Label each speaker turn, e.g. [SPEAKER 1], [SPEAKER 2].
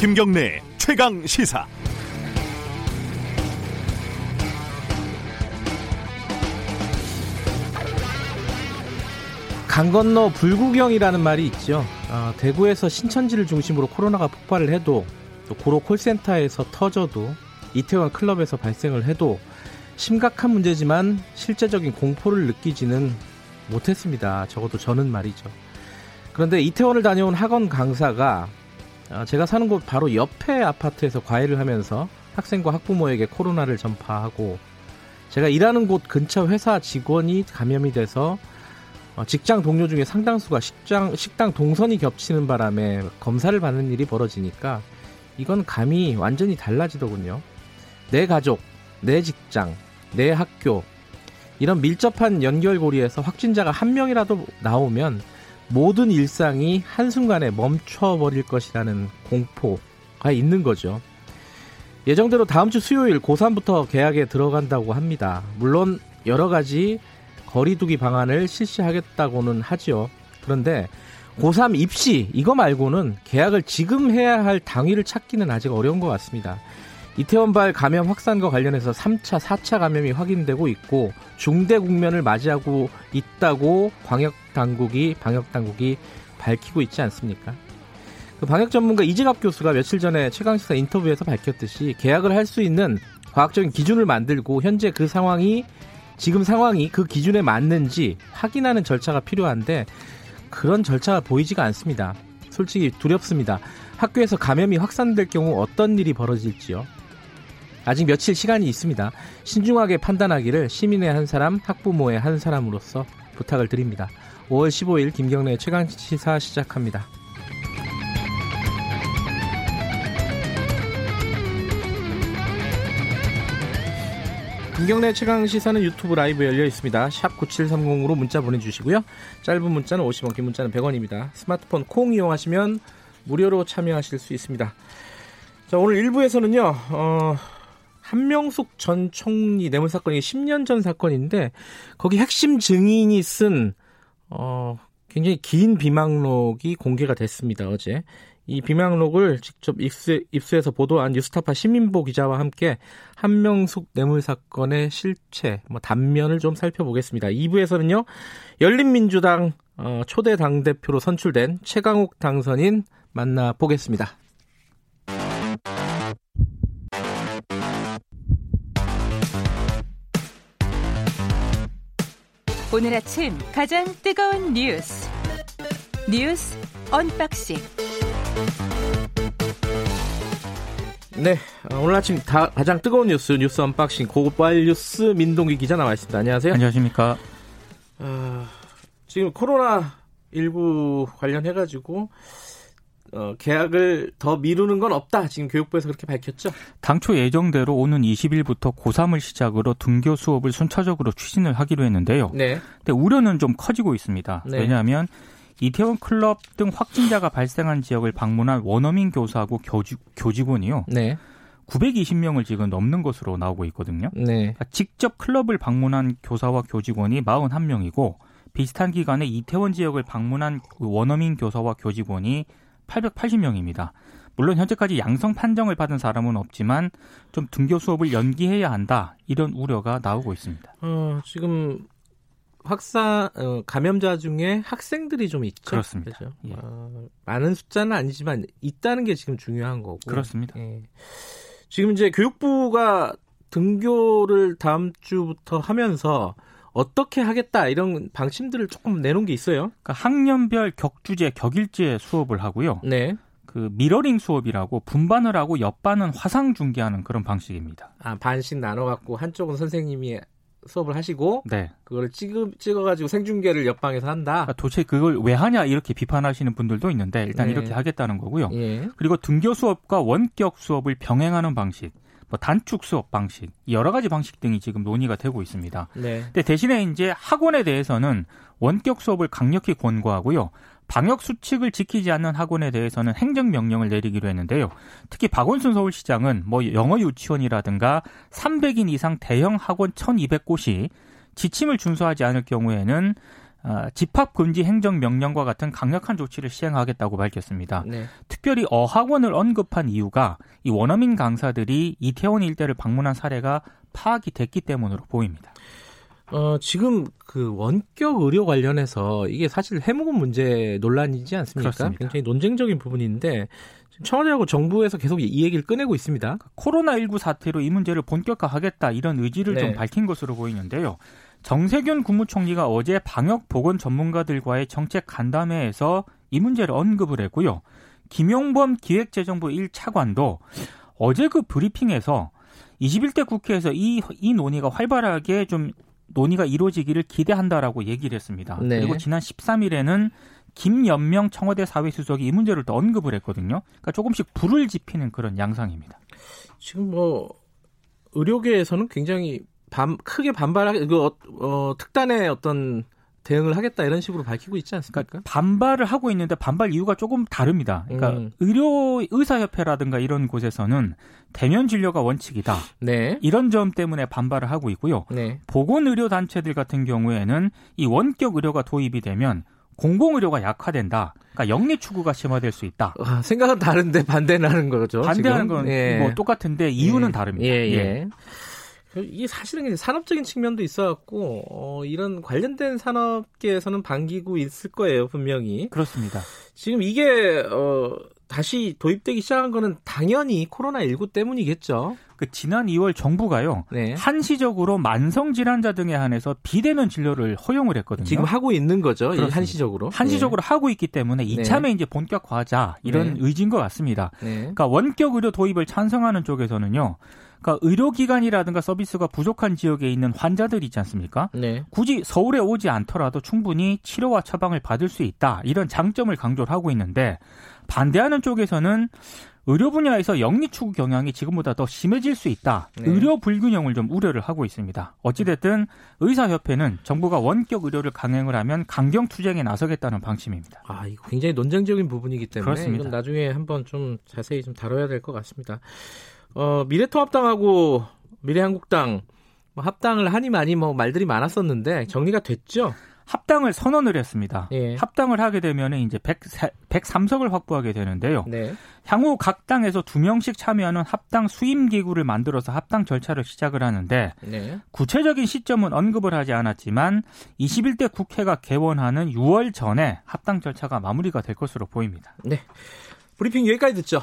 [SPEAKER 1] 김경래 최강 시사.
[SPEAKER 2] 강 건너 불구경이라는 말이 있죠. 어, 대구에서 신천지를 중심으로 코로나가 폭발을 해도 또 고로 콜센터에서 터져도 이태원 클럽에서 발생을 해도 심각한 문제지만 실제적인 공포를 느끼지는 못했습니다. 적어도 저는 말이죠. 그런데 이태원을 다녀온 학원 강사가 어, 제가 사는 곳 바로 옆에 아파트에서 과외를 하면서 학생과 학부모에게 코로나를 전파하고 제가 일하는 곳 근처 회사 직원이 감염이 돼서 어, 직장 동료 중에 상당수가 식장, 식당 동선이 겹치는 바람에 검사를 받는 일이 벌어지니까 이건 감이 완전히 달라지더군요. 내 가족, 내 직장, 내 학교 이런 밀접한 연결고리에서 확진자가 한 명이라도 나오면 모든 일상이 한순간에 멈춰버릴 것이라는 공포가 있는 거죠. 예정대로 다음 주 수요일 고3부터 개학에 들어간다고 합니다. 물론 여러 가지 거리두기 방안을 실시하겠다고는 하죠. 그런데 고3 입시 이거 말고는 개학을 지금 해야 할 당위를 찾기는 아직 어려운 것 같습니다. 이태원발 감염 확산과 관련해서 3차, 4차 감염이 확인되고 있고 중대 국면을 맞이하고 있다고 광역 당국이 방역 당국이 밝히고 있지 않습니까? 그 방역 전문가 이재갑 교수가 며칠 전에 최강 시사 인터뷰에서 밝혔듯이 계약을 할 수 있는 과학적인 기준을 만들고 현재 그 상황이 지금 상황이 그 기준에 맞는지 확인하는 절차가 필요한데 그런 절차가 보이지가 않습니다. 솔직히 두렵습니다. 학교에서 감염이 확산될 경우 어떤 일이 벌어질지요. 아직 며칠 시간이 있습니다. 신중하게 판단하기를 시민의 한 사람, 학부모의 한 사람으로서 부탁을 드립니다. 5월 15일 김경래 최강 시사 시작합니다. 김경래 최강 시사는 유튜브 라이브 열려 있습니다. 샵 9730으로 문자 보내주시고요. 짧은 문자는 50원, 긴 문자는 100원입니다. 스마트폰 콩 이용하시면 무료로 참여하실 수 있습니다. 자, 오늘 1부에서는요, 어, 한명숙 전 총리 뇌물 사건이 10년 전 사건인데, 거기 핵심 증인이 쓴, 어, 굉장히 긴 비망록이 공개가 됐습니다, 어제. 이 비망록을 직접 입수, 입수해서 보도한 뉴스타파 시민보 기자와 함께 한명숙 뇌물 사건의 실체, 뭐 단면을 좀 살펴보겠습니다. 2부에서는요, 열린민주당 어, 초대 당대표로 선출된 최강욱 당선인 만나보겠습니다.
[SPEAKER 3] 오늘 아침 가장 뜨거운 뉴스 뉴스 언박싱
[SPEAKER 2] 네, 어, 오늘 아침 다, 가장 뜨거운 뉴스 뉴스 언박싱 고발 뉴스 민동기 기자 나와 있습니다. 안녕하세요.
[SPEAKER 4] 안녕하십니까.
[SPEAKER 2] 어, 지금 코로나 19 관련해 가지고 어, 계약을 더 미루는 건 없다. 지금 교육부에서 그렇게 밝혔죠.
[SPEAKER 4] 당초 예정대로 오는 20일부터 고3을 시작으로 등교 수업을 순차적으로 추진을 하기로 했는데요.
[SPEAKER 2] 네.
[SPEAKER 4] 근데 우려는 좀 커지고 있습니다.
[SPEAKER 2] 네.
[SPEAKER 4] 왜냐하면 이태원 클럽 등 확진자가 발생한 지역을 방문한 원어민 교사하고 교직, 교직원이요.
[SPEAKER 2] 네.
[SPEAKER 4] 920명을 지금 넘는 것으로 나오고 있거든요.
[SPEAKER 2] 네.
[SPEAKER 4] 그러니까 직접 클럽을 방문한 교사와 교직원이 41명이고 비슷한 기간에 이태원 지역을 방문한 그 원어민 교사와 교직원이 880명입니다. 물론 현재까지 양성 판정을 받은 사람은 없지만 좀 등교 수업을 연기해야 한다 이런 우려가 나오고 있습니다.
[SPEAKER 2] 어, 지금 확산 어, 감염자 중에 학생들이 좀 있죠.
[SPEAKER 4] 그렇습니다.
[SPEAKER 2] 그죠?
[SPEAKER 4] 예.
[SPEAKER 2] 어, 많은 숫자는 아니지만 있다는 게 지금 중요한 거고.
[SPEAKER 4] 그렇습니다.
[SPEAKER 2] 예. 지금 이제 교육부가 등교를 다음 주부터 하면서 어떻게 하겠다 이런 방침들을 조금 내놓은 게 있어요.
[SPEAKER 4] 그러니까 학년별 격주제, 격일제 수업을 하고요.
[SPEAKER 2] 네.
[SPEAKER 4] 그 미러링 수업이라고 분반을 하고 옆반은 화상 중계하는 그런 방식입니다.
[SPEAKER 2] 아 반씩 나눠 갖고 한쪽은 선생님이 수업을 하시고
[SPEAKER 4] 네.
[SPEAKER 2] 그걸 찍어 찍어가지고 생중계를 옆방에서 한다.
[SPEAKER 4] 그러니까 도대체 그걸 왜 하냐 이렇게 비판하시는 분들도 있는데 일단
[SPEAKER 2] 네.
[SPEAKER 4] 이렇게 하겠다는 거고요.
[SPEAKER 2] 예.
[SPEAKER 4] 그리고 등교 수업과 원격 수업을 병행하는 방식, 뭐 단축 수업 방식, 여러 가지 방식 등이 지금 논의가 되고 있습니다.
[SPEAKER 2] 네.
[SPEAKER 4] 근데 대신에 이제 학원에 대해서는 원격 수업을 강력히 권고하고요. 방역 수칙을 지키지 않는 학원에 대해서는 행정 명령을 내리기로 했는데요. 특히 박원순 서울시장은 뭐 영어 유치원이라든가 300인 이상 대형 학원 1,200곳이 지침을 준수하지 않을 경우에는 어, 집합 금지 행정 명령과 같은 강력한 조치를 시행하겠다고 밝혔습니다. 네. 특별히 어학원을 언급한 이유가 이 원어민 강사들이 이태원 일대를 방문한 사례가 파악이 됐기 때문으로 보입니다.
[SPEAKER 2] 어, 지금 그 원격 의료 관련해서 이게 사실 해묵은 문제 논란이지 않습니까? 그렇습니다. 굉장히 논쟁적인 부분인데 청와대하고 정부에서 계속 이 얘기를 꺼내고 있습니다.
[SPEAKER 4] 코로나19 사태로 이 문제를 본격화하겠다 이런 의지를 네. 좀 밝힌 것으로 보이는데요. 정세균 국무총리가 어제 방역 보건 전문가들과의 정책 간담회에서 이 문제를 언급을 했고요. 김용범 기획재정부 1차관도 어제 그 브리핑에서 21대 국회에서 이, 이 논의가 활발하게 좀 논의가 이루어지기를 기대한다라고 얘기를 했습니다. 네. 그리고 지난 13일에는 김연명 청와대 사회수석이 이 문제를 또 언급을 했거든요. 그러니까 조금씩 불을 지피는 그런 양상입니다.
[SPEAKER 2] 지금 뭐 의료계에서는 굉장히 반, 크게 반발하게 그 어, 어, 특단의 어떤 대응을 하겠다 이런 식으로 밝히고 있지 않습니까? 그러니까
[SPEAKER 4] 반발을 하고 있는데 반발 이유가 조금 다릅니다. 그러니까 음. 의료 의사협회라든가 이런 곳에서는 대면 진료가 원칙이다. 네. 이런 점 때문에 반발을 하고 있고요. 네. 보건 의료 단체들 같은 경우에는 이 원격 의료가 도입이 되면 공공의료가 약화된다. 그러니까 영리 추구가 심화될 수 있다.
[SPEAKER 2] 아, 생각은 다른데 반대는 하는 거죠.
[SPEAKER 4] 반대하는 건 예. 뭐 똑같은데 이유는 예. 다릅니다.
[SPEAKER 2] 예, 예. 예. 이게 사실은 산업적인 측면도 있어갖고 어, 이런 관련된 산업계에서는 반기고 있을 거예요 분명히.
[SPEAKER 4] 그렇습니다.
[SPEAKER 2] 지금 이게 어, 다시 도입되기 시작한 거는 당연히 코로나 19 때문이겠죠.
[SPEAKER 4] 그 지난 2월 정부가요 네. 한시적으로 만성 질환자 등에 한해서 비대면 진료를 허용을 했거든요.
[SPEAKER 2] 지금 하고 있는 거죠. 한시적으로.
[SPEAKER 4] 한시적으로 네. 하고 있기 때문에 이참에 네. 이제 본격화하자 이런 네. 의지인 것 같습니다. 네. 그러니까 원격 의료 도입을 찬성하는 쪽에서는요. 그러니까 의료기관이라든가 서비스가 부족한 지역에 있는 환자들 있지 않습니까? 네. 굳이 서울에 오지 않더라도 충분히 치료와 처방을 받을 수 있다. 이런 장점을 강조를 하고 있는데 반대하는 쪽에서는 의료 분야에서 영리 추구 경향이 지금보다 더 심해질 수 있다. 네. 의료 불균형을 좀 우려를 하고 있습니다. 어찌됐든 의사협회는 정부가 원격 의료를 강행을 하면 강경 투쟁에 나서겠다는 방침입니다.
[SPEAKER 2] 아, 이거 굉장히 논쟁적인 부분이기 때문에 그렇습니다. 이건 나중에 한번 좀 자세히 좀 다뤄야 될 것 같습니다. 어, 미래통합당하고 미래한국당 뭐 합당을 하니 많이 뭐 말들이 많았었는데 정리가 됐죠?
[SPEAKER 4] 합당을 선언을 했습니다. 예. 합당을 하게 되면 이제 100, 103석을 확보하게 되는데요. 네. 향후 각 당에서 두 명씩 참여하는 합당 수임 기구를 만들어서 합당 절차를 시작을 하는데 네. 구체적인 시점은 언급을 하지 않았지만 21대 국회가 개원하는 6월 전에 합당 절차가 마무리가 될 것으로 보입니다.
[SPEAKER 2] 네. 브리핑 여기까지 듣죠.